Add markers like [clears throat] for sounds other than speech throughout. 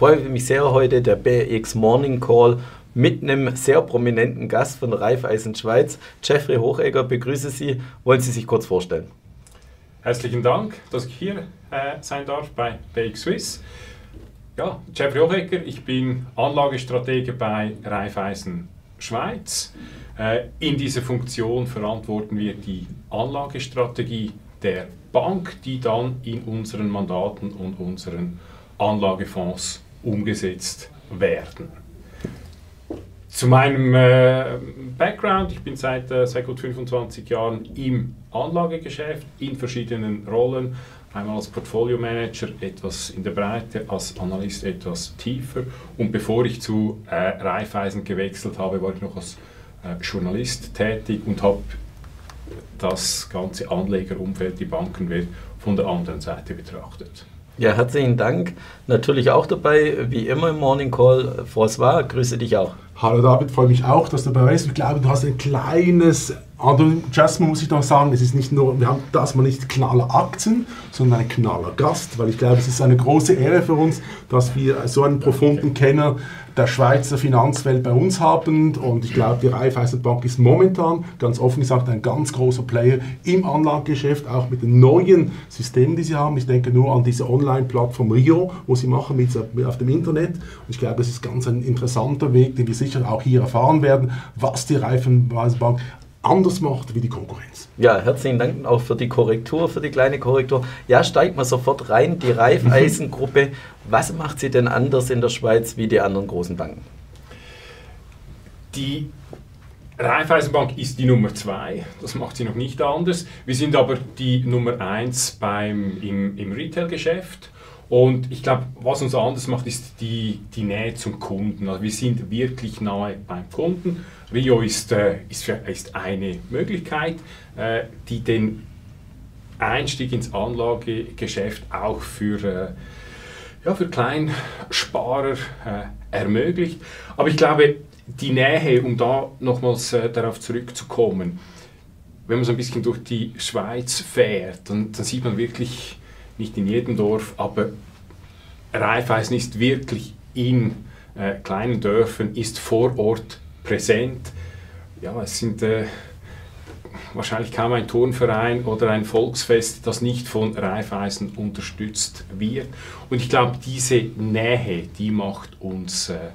freue mich sehr heute, der BX Morning Call mit einem sehr prominenten Gast von Raiffeisen Schweiz. Jeffrey Hochegger, begrüße Sie. Wollen Sie sich kurz vorstellen? Herzlichen Dank, dass ich hier äh, sein darf bei BX Swiss. Ja, Jeffrey Hochegger, ich bin Anlagestratege bei Raiffeisen Schweiz. Äh, in dieser Funktion verantworten wir die Anlagestrategie der Bank, die dann in unseren Mandaten und unseren Anlagefonds umgesetzt werden. Zu meinem äh, Background, ich bin seit, äh, seit gut 25 Jahren im Anlagegeschäft in verschiedenen Rollen, einmal als Portfolio Manager etwas in der Breite, als Analyst etwas tiefer und bevor ich zu äh, Raiffeisen gewechselt habe, war ich noch als äh, Journalist tätig und habe das ganze Anlegerumfeld, die Bankenwelt von der anderen Seite betrachtet. Ja, herzlichen Dank. Natürlich auch dabei, wie immer im Morning Call, François, grüße dich auch. Hallo David, freue mich auch, dass du dabei bist. Ich glaube, du hast ein kleines Jasmin muss ich noch sagen, es ist nicht nur, wir haben das mal nicht knaller Aktien, sondern ein knaller Gast, weil ich glaube, es ist eine große Ehre für uns, dass wir so einen profunden Kenner der Schweizer Finanzwelt bei uns haben und ich glaube, die Raiffeisenbank ist momentan, ganz offen gesagt, ein ganz großer Player im Anlagegeschäft, auch mit den neuen Systemen, die sie haben. Ich denke nur an diese Online-Plattform Rio, wo sie machen mit, auf dem Internet und ich glaube, das ist ganz ein interessanter Weg, den wir sicher auch hier erfahren werden, was die Raiffeisenbank anders macht wie die Konkurrenz. Ja, herzlichen Dank auch für die Korrektur, für die kleine Korrektur. Ja, steigt mal sofort rein, die Raiffeisen-Gruppe. [laughs] Was macht sie denn anders in der Schweiz wie die anderen großen Banken? Die Raiffeisenbank ist die Nummer zwei, das macht sie noch nicht anders. Wir sind aber die Nummer eins beim, im, im Retail-Geschäft. Und ich glaube, was uns anders macht, ist die, die Nähe zum Kunden. Also wir sind wirklich nahe beim Kunden. Rio ist, äh, ist, ist eine Möglichkeit, äh, die den Einstieg ins Anlagegeschäft auch für, äh, ja, für Kleinsparer äh, ermöglicht. Aber ich glaube, die Nähe, um da nochmals äh, darauf zurückzukommen, wenn man so ein bisschen durch die Schweiz fährt, dann, dann sieht man wirklich, nicht in jedem Dorf, aber Raiffeisen ist wirklich in äh, kleinen Dörfern, ist vor Ort präsent. Ja, es sind äh, wahrscheinlich kaum ein Turnverein oder ein Volksfest, das nicht von Raiffeisen unterstützt wird. Und ich glaube, diese Nähe, die macht uns, äh,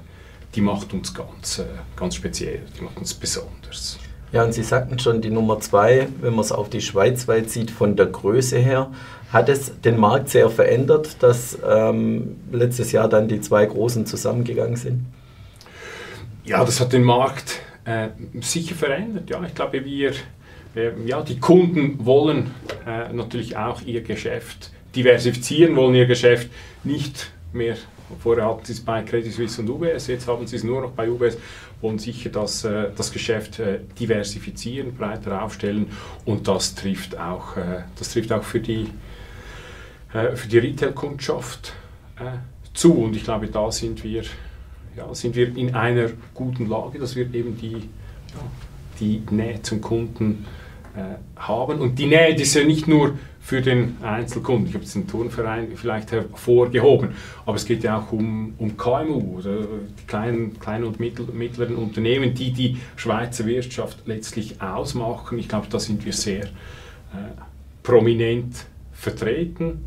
die macht uns ganz, äh, ganz speziell, die macht uns besonders. Ja, und Sie sagten schon, die Nummer zwei, wenn man es auf die Schweiz weit sieht, von der Größe her, hat es den Markt sehr verändert, dass ähm, letztes Jahr dann die zwei Großen zusammengegangen sind? Ja, das hat den Markt äh, sicher verändert. Ja, ich glaube, wir, äh, ja, die Kunden wollen äh, natürlich auch ihr Geschäft diversifizieren, wollen ihr Geschäft nicht mehr Vorher hatten sie es bei Credit Suisse und UBS, jetzt haben sie es nur noch bei UBS, wollen sicher das, äh, das Geschäft äh, diversifizieren, breiter aufstellen und das trifft auch, äh, das trifft auch für die, für die Retail-Kundschaft zu und ich glaube, da sind wir ja, sind wir in einer guten Lage, dass wir eben die, die Nähe zum Kunden haben. Und die Nähe, die ist ja nicht nur für den Einzelkunden, ich habe jetzt den Turnverein vielleicht hervorgehoben, aber es geht ja auch um, um KMU, oder die kleinen, kleinen und mittleren Unternehmen, die die Schweizer Wirtschaft letztlich ausmachen. Ich glaube, da sind wir sehr äh, prominent vertreten.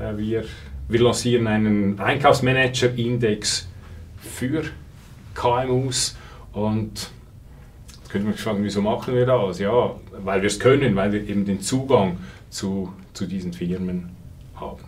Äh, wir, wir lancieren einen Einkaufsmanager-Index für KMUs und könnte man sich fragen, wieso machen wir das? Ja, weil wir es können, weil wir eben den Zugang zu, zu diesen Firmen haben.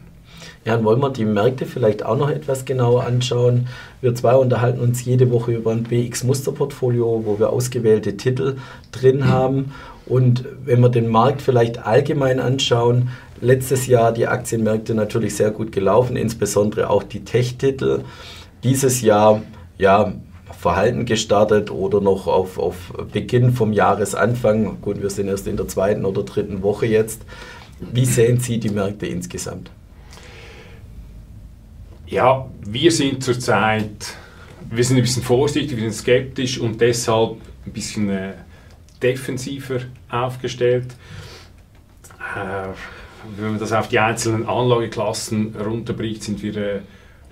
Ja, dann wollen wir die Märkte vielleicht auch noch etwas genauer anschauen. Wir zwei unterhalten uns jede Woche über ein BX-Musterportfolio, wo wir ausgewählte Titel drin [clears throat] haben. Und wenn wir den Markt vielleicht allgemein anschauen, letztes Jahr die Aktienmärkte natürlich sehr gut gelaufen, insbesondere auch die Tech-Titel dieses Jahr ja, verhalten gestartet oder noch auf, auf Beginn vom Jahresanfang. Gut, wir sind erst in der zweiten oder dritten Woche jetzt. Wie sehen Sie die Märkte insgesamt? Ja, wir sind zurzeit, wir sind ein bisschen vorsichtig, wir sind skeptisch und deshalb ein bisschen äh, defensiver aufgestellt. Äh, wenn man das auf die einzelnen Anlageklassen runterbricht, sind wir äh,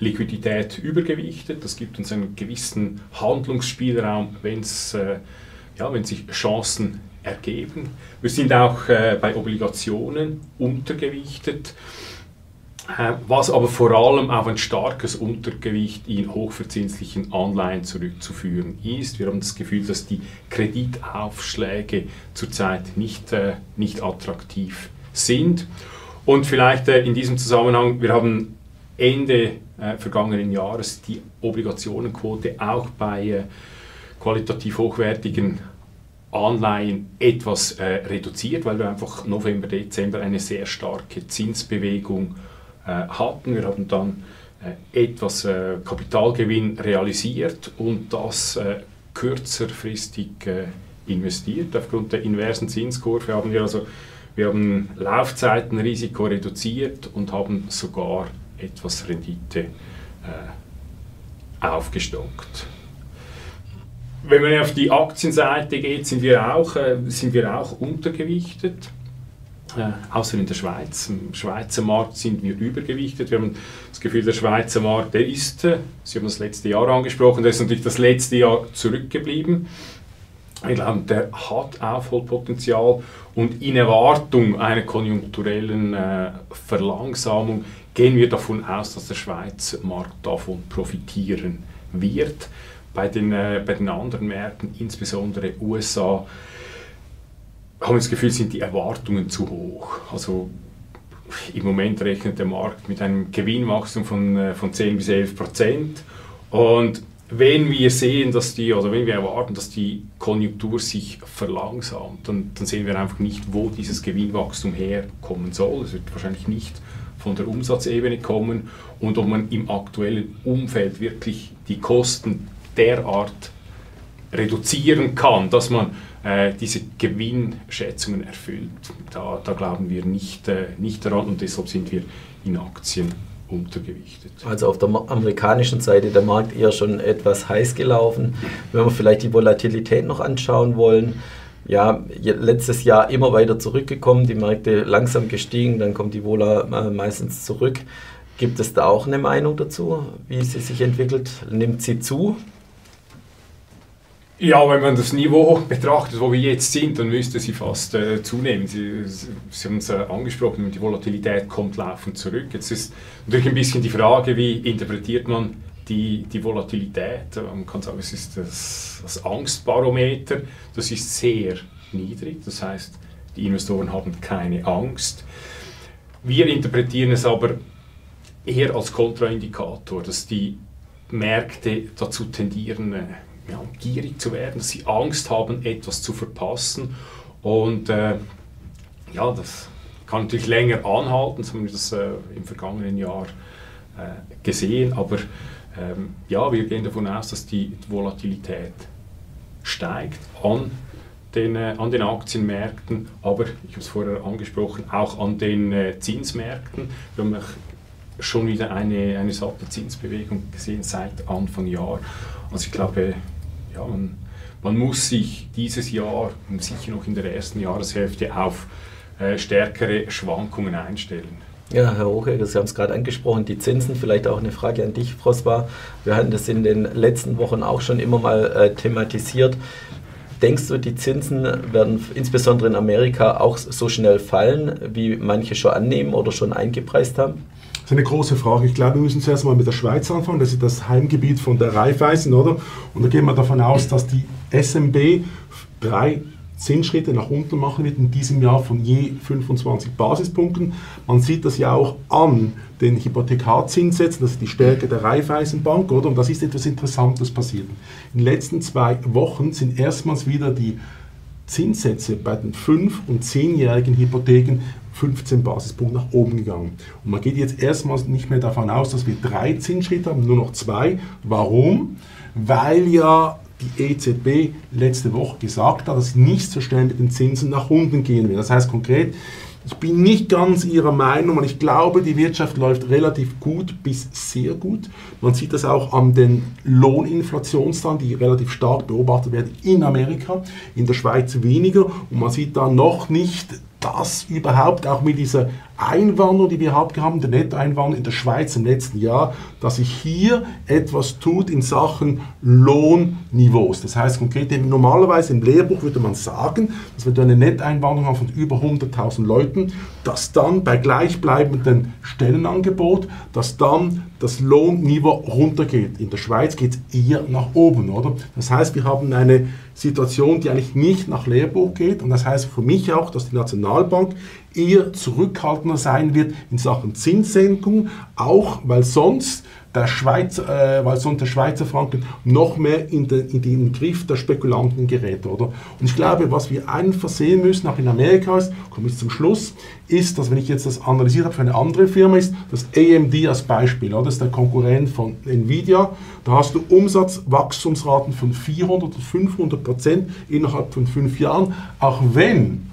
Liquidität übergewichtet. Das gibt uns einen gewissen Handlungsspielraum, wenn äh, ja, wenn sich Chancen ergeben. Wir sind auch äh, bei Obligationen untergewichtet, äh, was aber vor allem auf ein starkes Untergewicht in hochverzinslichen Anleihen zurückzuführen ist. Wir haben das Gefühl, dass die Kreditaufschläge zurzeit nicht, äh, nicht attraktiv sind. Und vielleicht äh, in diesem Zusammenhang, wir haben Ende äh, vergangenen Jahres die Obligationenquote auch bei äh, qualitativ hochwertigen Anleihen etwas äh, reduziert, weil wir einfach November, Dezember eine sehr starke Zinsbewegung äh, hatten. Wir haben dann äh, etwas äh, Kapitalgewinn realisiert und das kürzerfristig investiert. Aufgrund der inversen Zinskurve haben wir also wir haben Laufzeitenrisiko reduziert und haben sogar etwas Rendite aufgestockt. Wenn man auf die Aktienseite geht, sind wir auch, äh, sind wir auch untergewichtet. Äh, außer in der Schweiz. Im Schweizer Markt sind wir übergewichtet. Wir haben das Gefühl, der Schweizer Markt, der ist, äh, Sie haben das letzte Jahr angesprochen, der ist natürlich das letzte Jahr zurückgeblieben. Ich glaube, der hat Aufholpotenzial und in Erwartung einer konjunkturellen äh, Verlangsamung gehen wir davon aus, dass der Schweizer Markt davon profitieren wird. Bei den, äh, bei den anderen Märkten, insbesondere USA, haben wir das Gefühl, sind die Erwartungen zu hoch. Also im Moment rechnet der Markt mit einem Gewinnwachstum von, äh, von 10 bis 11 Prozent. Und wenn wir sehen, dass die, oder wenn wir erwarten, dass die Konjunktur sich verlangsamt, dann, dann sehen wir einfach nicht, wo dieses Gewinnwachstum herkommen soll. Es wird wahrscheinlich nicht von der Umsatzebene kommen und ob man im aktuellen Umfeld wirklich die Kosten derart reduzieren kann, dass man äh, diese Gewinnschätzungen erfüllt. Da, da glauben wir nicht, äh, nicht daran und deshalb sind wir in Aktien untergewichtet. Also auf der amerikanischen Seite der Markt eher schon etwas heiß gelaufen. Wenn wir vielleicht die Volatilität noch anschauen wollen, ja, letztes Jahr immer weiter zurückgekommen, die Märkte langsam gestiegen, dann kommt die Vola äh, meistens zurück. Gibt es da auch eine Meinung dazu, wie sie sich entwickelt? Nimmt sie zu? Ja, wenn man das Niveau betrachtet, wo wir jetzt sind, dann müsste sie fast äh, zunehmen. Sie, sie haben es äh, angesprochen, die Volatilität kommt laufend zurück. Jetzt ist natürlich ein bisschen die Frage, wie interpretiert man die, die Volatilität? Man kann sagen, es ist das, das Angstbarometer, das ist sehr niedrig. Das heißt, die Investoren haben keine Angst. Wir interpretieren es aber eher als Kontraindikator, dass die Märkte dazu tendieren, äh, ja, gierig zu werden, dass sie Angst haben, etwas zu verpassen. Und äh, ja, das kann natürlich länger anhalten, so haben wir das äh, im vergangenen Jahr äh, gesehen, aber ähm, ja, wir gehen davon aus, dass die Volatilität steigt an den, äh, an den Aktienmärkten, aber ich habe es vorher angesprochen, auch an den äh, Zinsmärkten. Wir haben schon wieder eine, eine satte Zinsbewegung gesehen seit Anfang Jahr. Also ich glaube, ja, man, man muss sich dieses Jahr und sicher noch in der ersten Jahreshälfte auf äh, stärkere Schwankungen einstellen. Ja, Herr Hochegger, Sie haben es gerade angesprochen, die Zinsen, vielleicht auch eine Frage an dich, Frosbar. Wir hatten das in den letzten Wochen auch schon immer mal äh, thematisiert. Denkst du, die Zinsen werden insbesondere in Amerika auch so schnell fallen, wie manche schon annehmen oder schon eingepreist haben? ist eine große Frage. Ich glaube, wir müssen zuerst mal mit der Schweiz anfangen. Das ist das Heimgebiet von der Raiffeisen, oder? Und da gehen wir davon aus, dass die SMB drei Zinsschritte nach unten machen wird in diesem Jahr von je 25 Basispunkten. Man sieht das ja auch an den Hypothekarzinssätzen, das ist die Stärke der Raiffeisenbank, oder? Und das ist etwas Interessantes passiert. In den letzten zwei Wochen sind erstmals wieder die Zinssätze bei den 5- und 10-jährigen Hypotheken 15 Basispunkte nach oben gegangen. Und man geht jetzt erstmals nicht mehr davon aus, dass wir drei Zinsschritte haben, nur noch zwei. Warum? Weil ja die EZB letzte Woche gesagt hat, dass sie nicht so schnell mit den Zinsen nach unten gehen will. Das heißt konkret, ich bin nicht ganz Ihrer Meinung und ich glaube, die Wirtschaft läuft relativ gut bis sehr gut. Man sieht das auch an den Lohninflationszahlen, die relativ stark beobachtet werden in Amerika, in der Schweiz weniger. Und man sieht da noch nicht dass überhaupt auch mit dieser Einwanderung, die wir haben, der Nettoeinwanderung in der Schweiz im letzten Jahr, dass sich hier etwas tut in Sachen Lohnniveaus. Das heißt konkret, normalerweise im Lehrbuch würde man sagen, dass wir eine Netteinwanderung von über 100.000 Leuten, dass dann bei gleichbleibendem Stellenangebot, dass dann das Lohnniveau runtergeht. In der Schweiz geht es eher nach oben, oder? Das heißt, wir haben eine Situation, die eigentlich nicht nach Lehrbuch geht und das heißt für mich auch, dass die Nationalbank eher zurückhaltender sein wird in Sachen Zinssenkung, auch weil sonst der Schweizer, äh, weil sonst der Schweizer Franken noch mehr in den, in den Griff der Spekulanten gerät, oder? Und ich glaube, was wir einfach sehen müssen, auch in Amerika ist, komme ich zum Schluss, ist, dass wenn ich jetzt das analysiert habe für eine andere Firma, ist das AMD als Beispiel, oder? das ist der Konkurrent von Nvidia, da hast du Umsatzwachstumsraten von 400 oder 500 Prozent innerhalb von fünf Jahren, auch wenn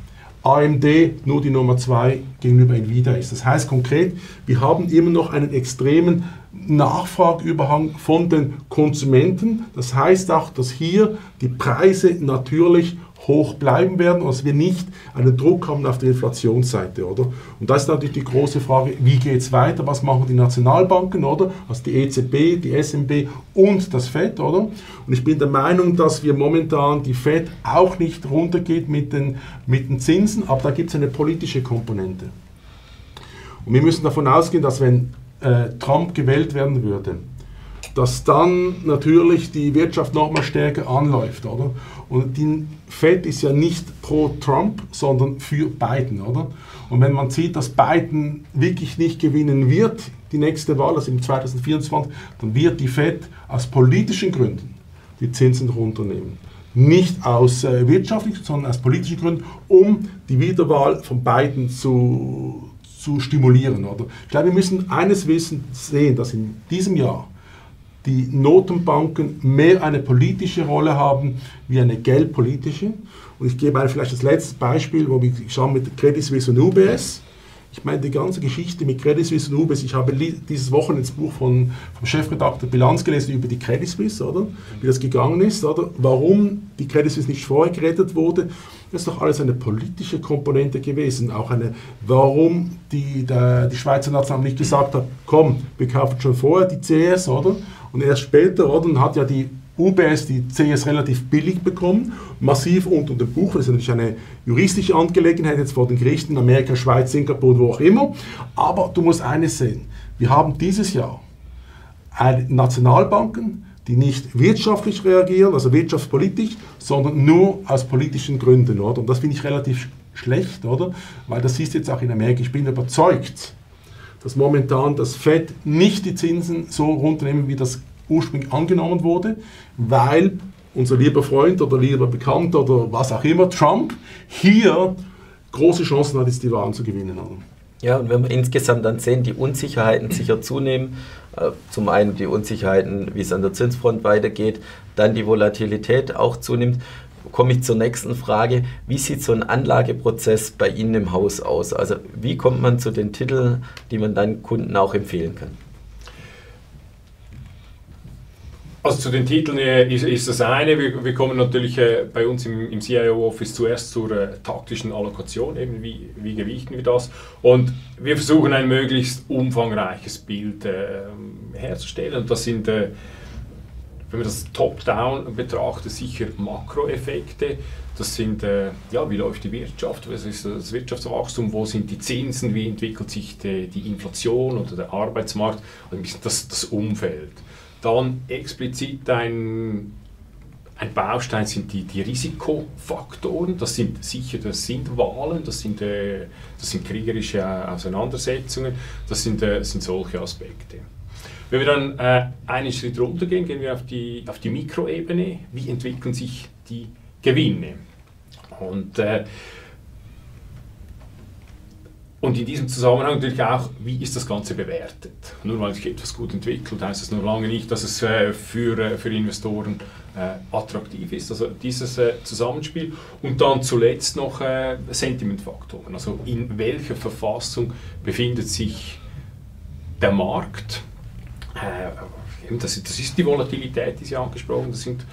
AMD nur die Nummer 2 gegenüber Nvidia ist. Das heißt konkret, wir haben immer noch einen extremen Nachfrageüberhang von den Konsumenten. Das heißt auch, dass hier die Preise natürlich hoch bleiben werden und dass wir nicht einen Druck haben auf der Inflationsseite, oder? Und das ist natürlich die große Frage, wie geht es weiter, was machen die Nationalbanken, oder? Also die EZB, die SMB und das FED, oder? Und ich bin der Meinung, dass wir momentan die FED auch nicht runtergeht mit den, mit den Zinsen, aber da gibt es eine politische Komponente. Und wir müssen davon ausgehen, dass wenn äh, Trump gewählt werden würde, dass dann natürlich die Wirtschaft noch mal stärker anläuft, oder? Und die Fed ist ja nicht pro Trump, sondern für Biden, oder? Und wenn man sieht, dass Biden wirklich nicht gewinnen wird, die nächste Wahl, also im 2024, dann wird die Fed aus politischen Gründen die Zinsen runternehmen. Nicht aus äh, wirtschaftlichen, sondern aus politischen Gründen, um die Wiederwahl von Biden zu, zu stimulieren. Oder? Ich glaube, wir müssen eines wissen, sehen, dass in diesem Jahr die Notenbanken mehr eine politische Rolle haben wie eine geldpolitische. Und ich gebe vielleicht das letzte Beispiel, wo wir schauen mit Credit Suisse und UBS. Ich meine, die ganze Geschichte mit Credit Suisse und UBS, ich habe dieses Wochenende das Buch von, vom Chefredakteur Bilanz gelesen über die Credit Suisse, oder? Wie das gegangen ist, oder? Warum die Credit Suisse nicht vorher gerettet wurde. Das ist doch alles eine politische Komponente gewesen. Auch eine, warum die, der, die Schweizer Nationalbank nicht gesagt hat, komm, wir kaufen schon vorher die CS, oder? Und erst später, oder, hat ja die UBS die CS relativ billig bekommen, massiv unter dem Buch. Das ist natürlich eine juristische Angelegenheit jetzt vor den Gerichten in Amerika, Schweiz, Singapur, wo auch immer. Aber du musst eines sehen: Wir haben dieses Jahr Nationalbanken, die nicht wirtschaftlich reagieren, also wirtschaftspolitisch, sondern nur aus politischen Gründen. Oder? Und das finde ich relativ schlecht, oder? Weil das du jetzt auch in Amerika. Ich bin überzeugt, dass momentan das FED nicht die Zinsen so runternehmen, wie das ursprünglich angenommen wurde, weil unser lieber Freund oder lieber Bekannter oder was auch immer, Trump, hier große Chancen hat, jetzt die Wahlen zu gewinnen. Ja, und wenn wir insgesamt dann sehen, die Unsicherheiten sicher zunehmen, äh, zum einen die Unsicherheiten, wie es an der Zinsfront weitergeht, dann die Volatilität auch zunimmt, komme ich zur nächsten Frage. Wie sieht so ein Anlageprozess bei Ihnen im Haus aus? Also wie kommt man zu den Titeln, die man dann Kunden auch empfehlen kann? Also zu den Titeln äh, ist, ist das eine. Wir, wir kommen natürlich äh, bei uns im, im CIO-Office zuerst zur äh, taktischen Allokation, eben wie, wie gewichten wir das. Und wir versuchen ein möglichst umfangreiches Bild äh, herzustellen. Und das sind äh, wenn man das top-down betrachtet, sicher Makroeffekte. Das sind, ja, wie läuft die Wirtschaft, was ist das Wirtschaftswachstum, wo sind die Zinsen, wie entwickelt sich die, die Inflation oder der Arbeitsmarkt, also ein bisschen das, das Umfeld. Dann explizit ein, ein Baustein sind die, die Risikofaktoren, das sind sicher, das sind Wahlen, das sind, äh, das sind kriegerische Auseinandersetzungen, das sind, äh, sind solche Aspekte. Wenn wir dann äh, einen Schritt runtergehen, gehen wir auf die, auf die Mikroebene. Wie entwickeln sich die Gewinne? Und, äh, und in diesem Zusammenhang natürlich auch, wie ist das Ganze bewertet? Nur weil sich etwas gut entwickelt, heißt das noch lange nicht, dass es äh, für, äh, für Investoren äh, attraktiv ist. Also dieses Zusammenspiel. Und dann zuletzt noch Sentimentfaktoren. Also in welcher Verfassung befindet sich der Markt? Das, das, ist die Volatilität, die Sie angesprochen haben. Das sind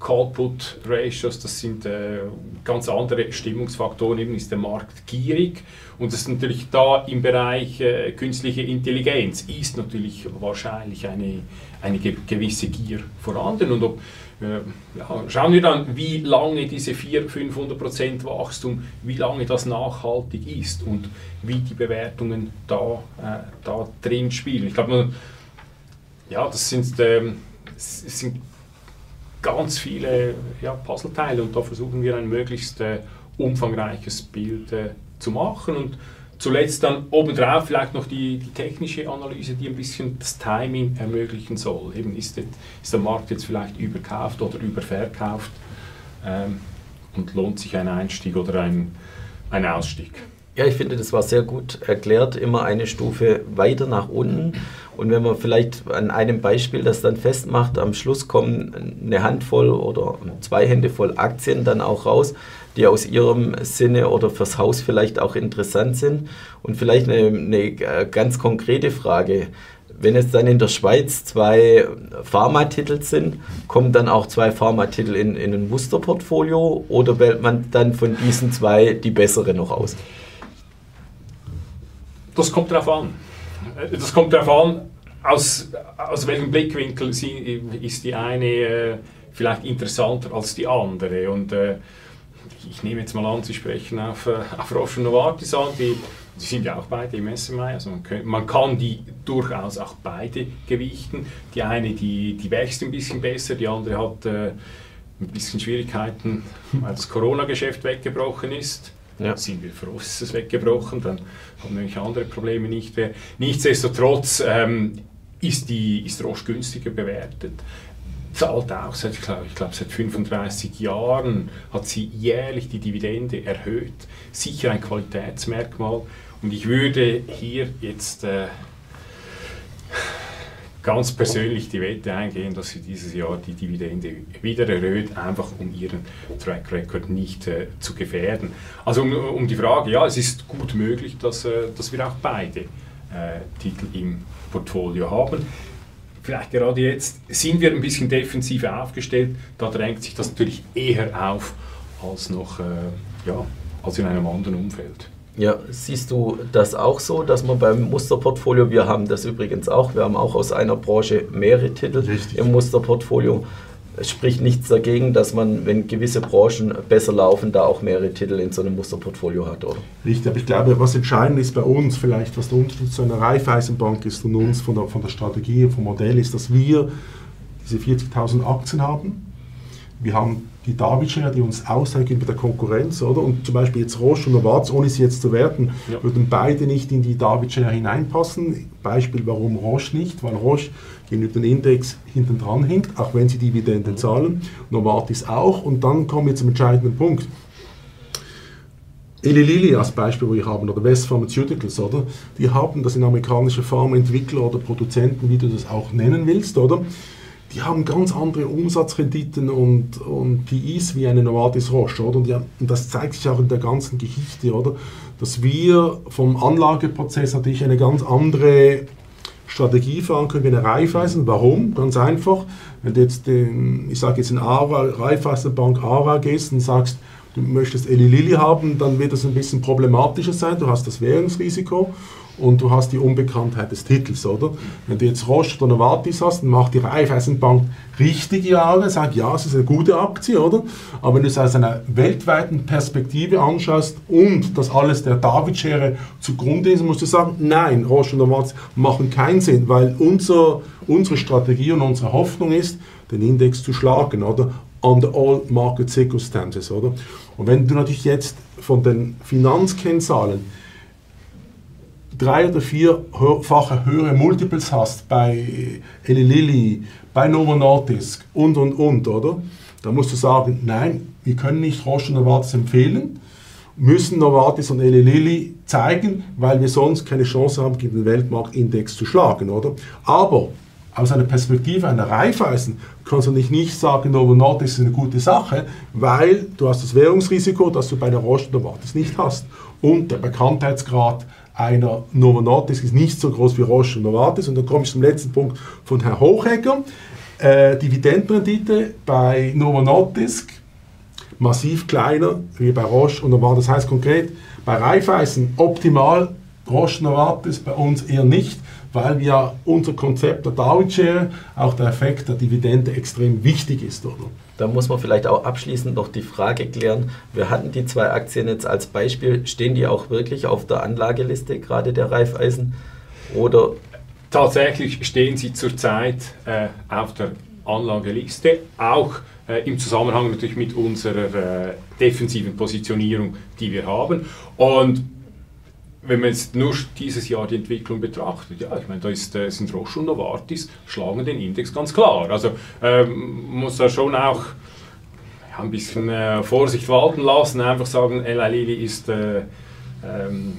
Call-Put-Ratios, das sind äh, ganz andere Stimmungsfaktoren. Eben ist der Markt gierig und das ist natürlich da im Bereich äh, künstliche Intelligenz ist natürlich wahrscheinlich eine, eine gewisse Gier vorhanden. Und ob, äh, ja, schauen wir dann, wie lange diese 400-500% Wachstum, wie lange das nachhaltig ist und wie die Bewertungen da, äh, da drin spielen. Ich glaube, ja, das sind, ähm, sind ganz viele ja, Puzzleteile und da versuchen wir ein möglichst äh, umfangreiches Bild äh, zu machen und zuletzt dann obendrauf vielleicht noch die, die, technische Analyse, die ein bisschen das Timing ermöglichen soll. Eben ist, det, ist der Markt jetzt vielleicht überkauft oder überverkauft ähm, und lohnt sich ein Einstieg oder ein, ein Ausstieg. Ja, ich finde, das war sehr gut erklärt, immer eine Stufe weiter nach unten. Und wenn man vielleicht an einem Beispiel das dann festmacht, am Schluss kommen eine Handvoll oder zwei Hände voll Aktien dann auch raus, die aus ihrem Sinne oder fürs Haus vielleicht auch interessant sind. Und vielleicht eine, eine äh, ganz konkrete Frage. Wenn es dann in der Schweiz zwei Pharmatitel sind, kommen dann auch zwei Pharmatitel in, in ein Musterportfolio oder wählt man dann von diesen zwei die bessere noch aus? Das kommt darauf an. Das kommt darauf an, aus, aus welchem Blickwinkel sie, ist die eine äh, vielleicht interessanter als die andere. Und äh, ich nehme jetzt mal an, Sie sprechen auf, äh, auf Roche Novartis an, die, die sind ja auch beide im SMI, also man, kann, man kann die durchaus auch beide gewichten. Die eine, die, die wächst ein bisschen besser, die andere hat äh, ein bisschen Schwierigkeiten, weil das Corona-Geschäft weggebrochen ist. Ja. Sind wir froh, [laughs] ist es weggebrochen, dann haben nämlich andere Probleme nicht mehr. Nichtsdestotrotz ähm, ist, die, ist Roche günstiger bewertet. Zahlt auch seit, ich glaube, ich glaube, seit 35 Jahren hat sie jährlich die Dividende erhöht. Sicher ein Qualitätsmerkmal. Und ich würde hier jetzt äh, ganz persönlich die Wette eingehen, dass sie dieses Jahr die Dividende wieder erhöht, einfach um ihren Track Record nicht äh, zu gefährden. Also um, um, die Frage, ja, es ist gut möglich, dass, äh, dass wir auch beide äh, Titel im Portfolio haben. Vielleicht gerade jetzt sind wir ein bisschen defensiver aufgestellt, da drängt sich das natürlich eher auf als noch äh, ja, als in einem anderen Umfeld. Ja, siehst du das auch so, dass man beim Musterportfolio, wir haben das übrigens auch, wir haben auch aus einer Branche mehrere Titel Richtig. im Musterportfolio. Es spricht nichts dagegen, dass man, wenn gewisse Branchen besser laufen, da auch mehrere Titel in so einem Musterportfolio hat, oder? Richtig, aber ich glaube, was entscheidend ist bei uns, vielleicht was der Unterschied zu einer Raiffeisenbank ist und uns von der, von der Strategie, vom Modell, ist, dass wir diese 40.000 Aktien haben. Wir haben die David-Share, die uns auszeichnet mit der Konkurrenz, oder? Und zum Beispiel jetzt Roche und Novartis, ohne sie jetzt zu werten, ja. würden beide nicht in die David-Share hineinpassen. Beispiel, warum Roche nicht? Weil Roche gegenüber dem Index hinten dran hinkt, auch wenn sie Dividenden zahlen. Novartis auch. Und dann kommen wir zum entscheidenden Punkt. Eli Lilly als Beispiel, wo wir haben, oder West Pharmaceuticals, oder? Die haben, das sind amerikanische Pharmaentwickler oder Produzenten, wie du das auch nennen willst, oder? Die haben ganz andere Umsatzrenditen und, und PIs wie eine Novartis Roche, oder? Und, die, und, das zeigt sich auch in der ganzen Geschichte, oder? Dass wir vom Anlageprozess natürlich eine ganz andere Strategie fahren können wie eine Raiffeisen. Warum? Ganz einfach. Wenn du jetzt, den, ich sage jetzt in Ara, Raiffeisenbank Ara gehst und sagst, du möchtest Eli Lilly haben, dann wird das ein bisschen problematischer sein. Du hast das Währungsrisiko und du hast die Unbekanntheit des Titels, oder? Wenn du jetzt Roche oder Novartis hast, dann macht die Raiffeisenbank richtige Jahre, sagt, ja, es ist eine gute Aktie, oder? Aber wenn du es aus einer weltweiten Perspektive anschaust und das alles der David-Schere zugrunde ist, musst du sagen, nein, Roche und Novartis machen keinen Sinn, weil unser, unsere Strategie und unsere Hoffnung ist, den Index zu schlagen, oder? Under all market circumstances, oder? Und wenn du natürlich jetzt von den Finanzkennzahlen drei oder vierfache höhere Multiples hast bei Eli Lilly, bei Novo Nordisk und und und, oder? Da musst du sagen, nein, wir können nicht Roche und Novartis empfehlen, müssen Novartis und Eli Lilly zeigen, weil wir sonst keine Chance haben, gegen den Weltmarktindex zu schlagen, oder? Aber aus einer Perspektive einer Raiffeisen kannst du nicht, nicht sagen, Novo Nordisk ist eine gute Sache, weil du hast das Währungsrisiko, das du bei der Roche und Novartis nicht hast. Und der Bekanntheitsgrad einer Novo Nordisk ist nicht so groß wie Roche und Novartis. Und dann komme ich zum letzten Punkt von Herrn Hochegger. Äh, Dividendenrendite bei Novo massiv kleiner wie bei Roche und Novartis. Das heißt konkret, bei Raiffeisen optimal, Roche Novartis bei uns eher nicht, weil ja unser Konzept der Darwin Share, auch der Effekt der Dividende extrem wichtig ist, oder? Da muss man vielleicht auch abschließend noch die Frage klären. Wir hatten die zwei Aktien jetzt als Beispiel. Stehen die auch wirklich auf der Anlageliste, gerade der Raiffeisen? Oder Tatsächlich stehen sie zurzeit äh, auf der Anlageliste, auch äh, im Zusammenhang natürlich mit unserer äh, defensiven Positionierung, die wir haben. Und wenn man jetzt nur dieses Jahr die Entwicklung betrachtet, ja, ich meine, da ist, äh, sind Roche und Novartis schlagen den Index ganz klar. Also ähm, muss da schon auch ja, ein bisschen äh, Vorsicht walten lassen, einfach sagen, Eli Lilly ist äh, ähm,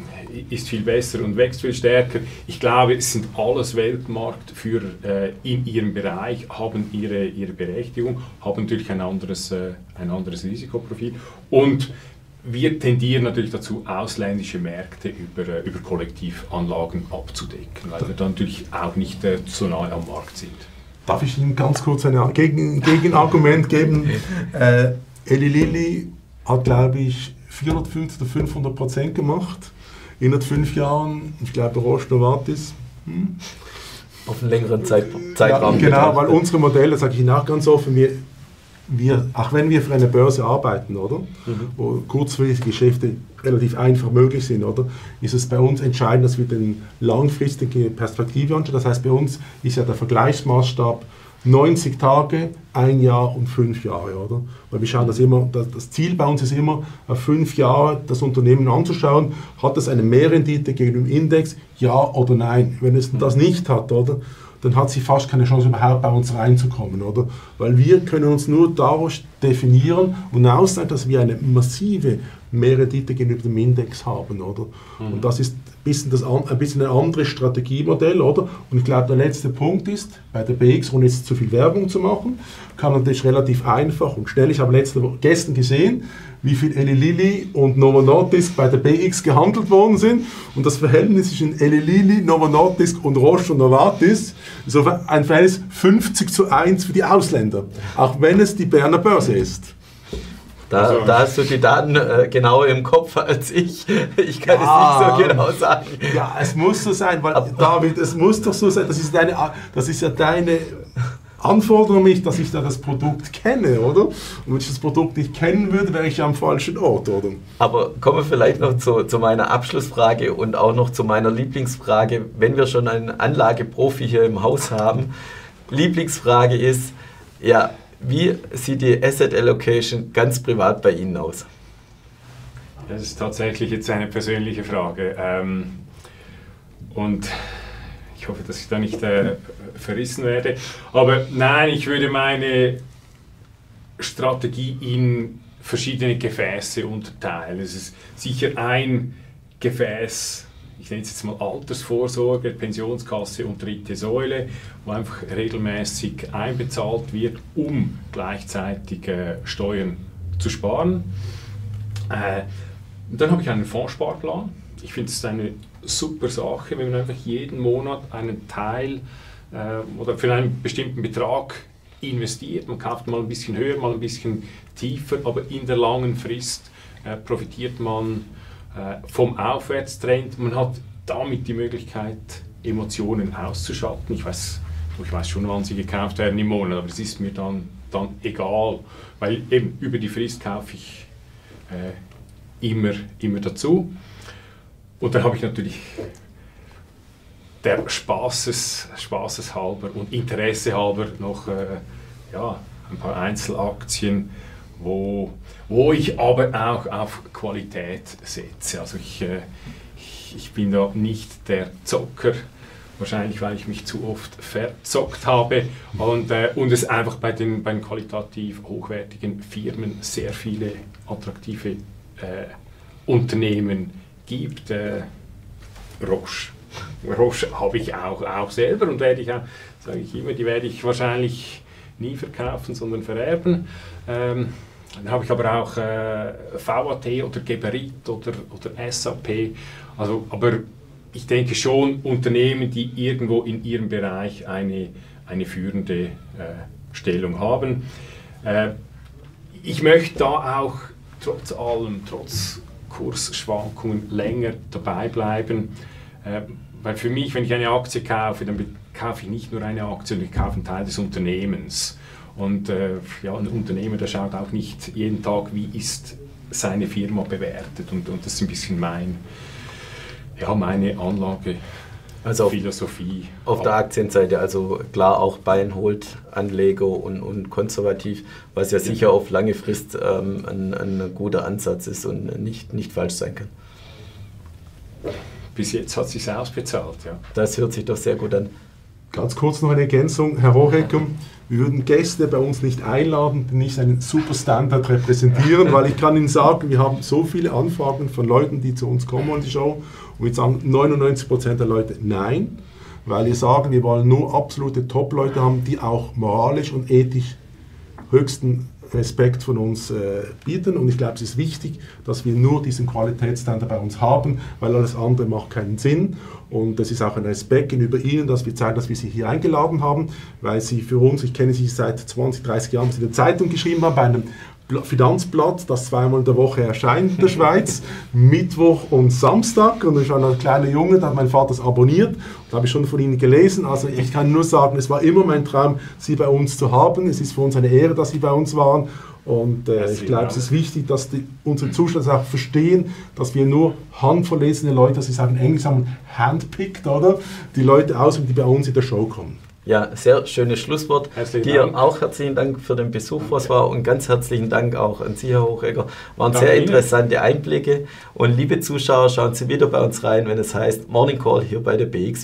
ist viel besser und wächst viel stärker. Ich glaube, es sind alles Weltmarktführer äh, in ihrem Bereich, haben ihre, ihre Berechtigung, haben natürlich ein anderes, äh, ein anderes Risikoprofil und wir tendieren natürlich dazu, ausländische Märkte über, äh, über Kollektivanlagen abzudecken, weil wir dann natürlich auch nicht äh, so nahe am Markt sind. Darf ich Ihnen ganz kurz ein Gegen Gegenargument geben? [laughs] äh, Eli Lilly hat, glaube ich, 450 oder 500 Prozent gemacht in fünf Jahren. Ich glaube, Roche Novartis. Hm? Auf einen längeren Zeit, Zeitraum. Ja, genau, weil unsere Modelle, sage ich nach ganz offen, wir, wir, auch wenn wir für eine Börse arbeiten, oder, mhm. wo kurzfristige Geschäfte relativ einfach möglich sind, oder, ist es bei uns entscheidend, dass wir den langfristige Perspektive anschauen. Das heißt, bei uns ist ja der Vergleichsmaßstab 90 Tage, ein Jahr und fünf Jahre, oder? Weil wir schauen das immer, das Ziel bei uns ist immer, auf fünf Jahre das Unternehmen anzuschauen, hat es eine Mehrrendite gegenüber dem Index, ja oder nein. Wenn es das nicht hat, oder? Dann hat sie fast keine Chance überhaupt bei uns reinzukommen, oder? Weil wir können uns nur daraus definieren und aussagen, dass wir eine massive Mehrrendite gegenüber dem Index haben, oder? Mhm. Und das ist bisschen das, ein bisschen ein anderes Strategiemodell, oder? Und ich glaube, der letzte Punkt ist, bei der BX, ohne jetzt zu viel Werbung zu machen, kann natürlich relativ einfach und schnell, ich habe letzte gestern gesehen, wie viel Eli Lilly und Novo bei der BX gehandelt worden sind. Und das Verhältnis zwischen Eli Lilly, Novo und Roche und Novartis ist ein Verhältnis 50 zu 1 für die Ausländer, auch wenn es die Berner Börse ist. Da, also, da, hast du die Daten äh, genauer im Kopf als ich. Ich kann ja, es nicht so genau sagen. Ja, es muss so sein, weil Aber, David, es muss doch so sein. Das ist, deine, das ist ja deine Anforderung mich, dass ich da das Produkt kenne, oder? Und wenn ich das Produkt nicht kennen würde, wäre ich ja am falschen Ort, oder? Aber kommen wir vielleicht noch zu, zu meiner Abschlussfrage und auch noch zu meiner Lieblingsfrage, wenn wir schon einen Anlageprofi hier im Haus haben. Lieblingsfrage ist, ja, wie sieht die Asset Allocation ganz privat bei Ihnen aus? Das ist tatsächlich jetzt eine persönliche Frage. Ähm, und ich hoffe, dass ich da nicht äh, verrissen werde. Aber nein, ich würde meine Strategie in verschiedene Gefäße unterteilen. Es ist sicher ein Gefäß, ich nenne es jetzt mal Altersvorsorge, Pensionskasse und dritte Säule, wo einfach regelmäßig einbezahlt wird, um gleichzeitig äh, Steuern zu sparen. Äh, dann habe ich einen Fondssparplan. Ich finde es eine super Sache, wenn man einfach jeden Monat einen Teil äh, oder für einen bestimmten Betrag investiert. Man kauft mal ein bisschen höher, mal ein bisschen tiefer, aber in der langen Frist äh, profitiert man vom Aufwärtstrend. Man hat damit die Möglichkeit, Emotionen auszuschalten. Ich weiß, ich weiß schon, wann sie gekauft werden im Monat, aber es ist mir dann, dann egal, weil eben über die Frist kaufe ich äh, immer, immer dazu. Und dann habe ich natürlich der Spaßes, Spaßes halber und Interesse halber noch äh, ja, ein paar Einzelaktien wo, wo ich aber auch auf Qualität setze. Also ich, äh, ich, bin da nicht der Zocker, wahrscheinlich weil ich mich zu oft verzockt habe und, äh, und es einfach bei den, bei den qualitativ hochwertigen Firmen sehr viele attraktive äh, Unternehmen gibt. Äh, Roche. Roche habe ich auch, auch selber und werde ich auch, sage ich immer, die werde ich wahrscheinlich nie verkaufen, sondern vererben. Ähm, dann habe ich aber auch äh, VAT oder Geberit oder, oder SAP. Also, aber ich denke schon Unternehmen, die irgendwo in ihrem Bereich eine, eine führende äh, Stellung haben. Äh, ich möchte da auch trotz allem, trotz Kursschwankungen länger dabei bleiben, äh, weil für mich, wenn ich eine Aktie kaufe, dann kaufe ich nicht nur eine Aktie, sondern ich kaufe einen Teil des Unternehmens. Und äh, ja, ein Unternehmer, der schaut auch nicht jeden Tag, wie ist seine Firma bewertet. Und, und das ist ein bisschen mein, ja, meine Anlage. Also auf, Philosophie. Auf der Aktienseite, also klar auch Buy and Hold Anleger und, und konservativ, was ja sicher auf lange Frist ähm, ein, ein guter Ansatz ist und nicht, nicht falsch sein kann. Bis jetzt hat es sich ausbezahlt, ja. Das hört sich doch sehr gut an. Ganz kurz noch eine Ergänzung, Herr Horecker. Wir würden Gäste bei uns nicht einladen, die nicht einen super Standard repräsentieren, weil ich kann Ihnen sagen, wir haben so viele Anfragen von Leuten, die zu uns kommen an die Show und wir sagen 99% der Leute nein, weil wir sagen, wir wollen nur absolute Top-Leute haben, die auch moralisch und ethisch höchsten Respekt von uns äh, bieten. Und ich glaube, es ist wichtig, dass wir nur diesen Qualitätsstandard bei uns haben, weil alles andere macht keinen Sinn. Und das ist auch ein Respekt gegenüber Ihnen, dass wir zeigen, dass wir Sie hier eingeladen haben, weil Sie für uns, ich kenne Sie seit 20, 30 Jahren, Sie in der Zeitung geschrieben haben, bei einem Finanzblatt, das zweimal in der Woche erscheint in der Schweiz, [laughs] Mittwoch und Samstag. Und ich war ein kleiner Junge, da hat mein Vater es abonniert und habe ich schon von Ihnen gelesen. Also ich kann nur sagen, es war immer mein Traum, Sie bei uns zu haben. Es ist für uns eine Ehre, dass Sie bei uns waren. Und äh, ich glaube, es ist wichtig, dass die, unsere Zuschauer auch verstehen, dass wir nur handverlesene Leute, sie sagen, Englisch haben, handpicked, oder? Die Leute aus, die bei uns in der Show kommen. Ja, sehr schönes Schlusswort. Herzlichen Dir Dank. auch herzlichen Dank für den Besuch, was war und ganz herzlichen Dank auch an Sie, Herr Hochegger. Waren Danke sehr interessante Einblicke und liebe Zuschauer, schauen Sie wieder bei uns rein, wenn es heißt Morning Call hier bei der BX.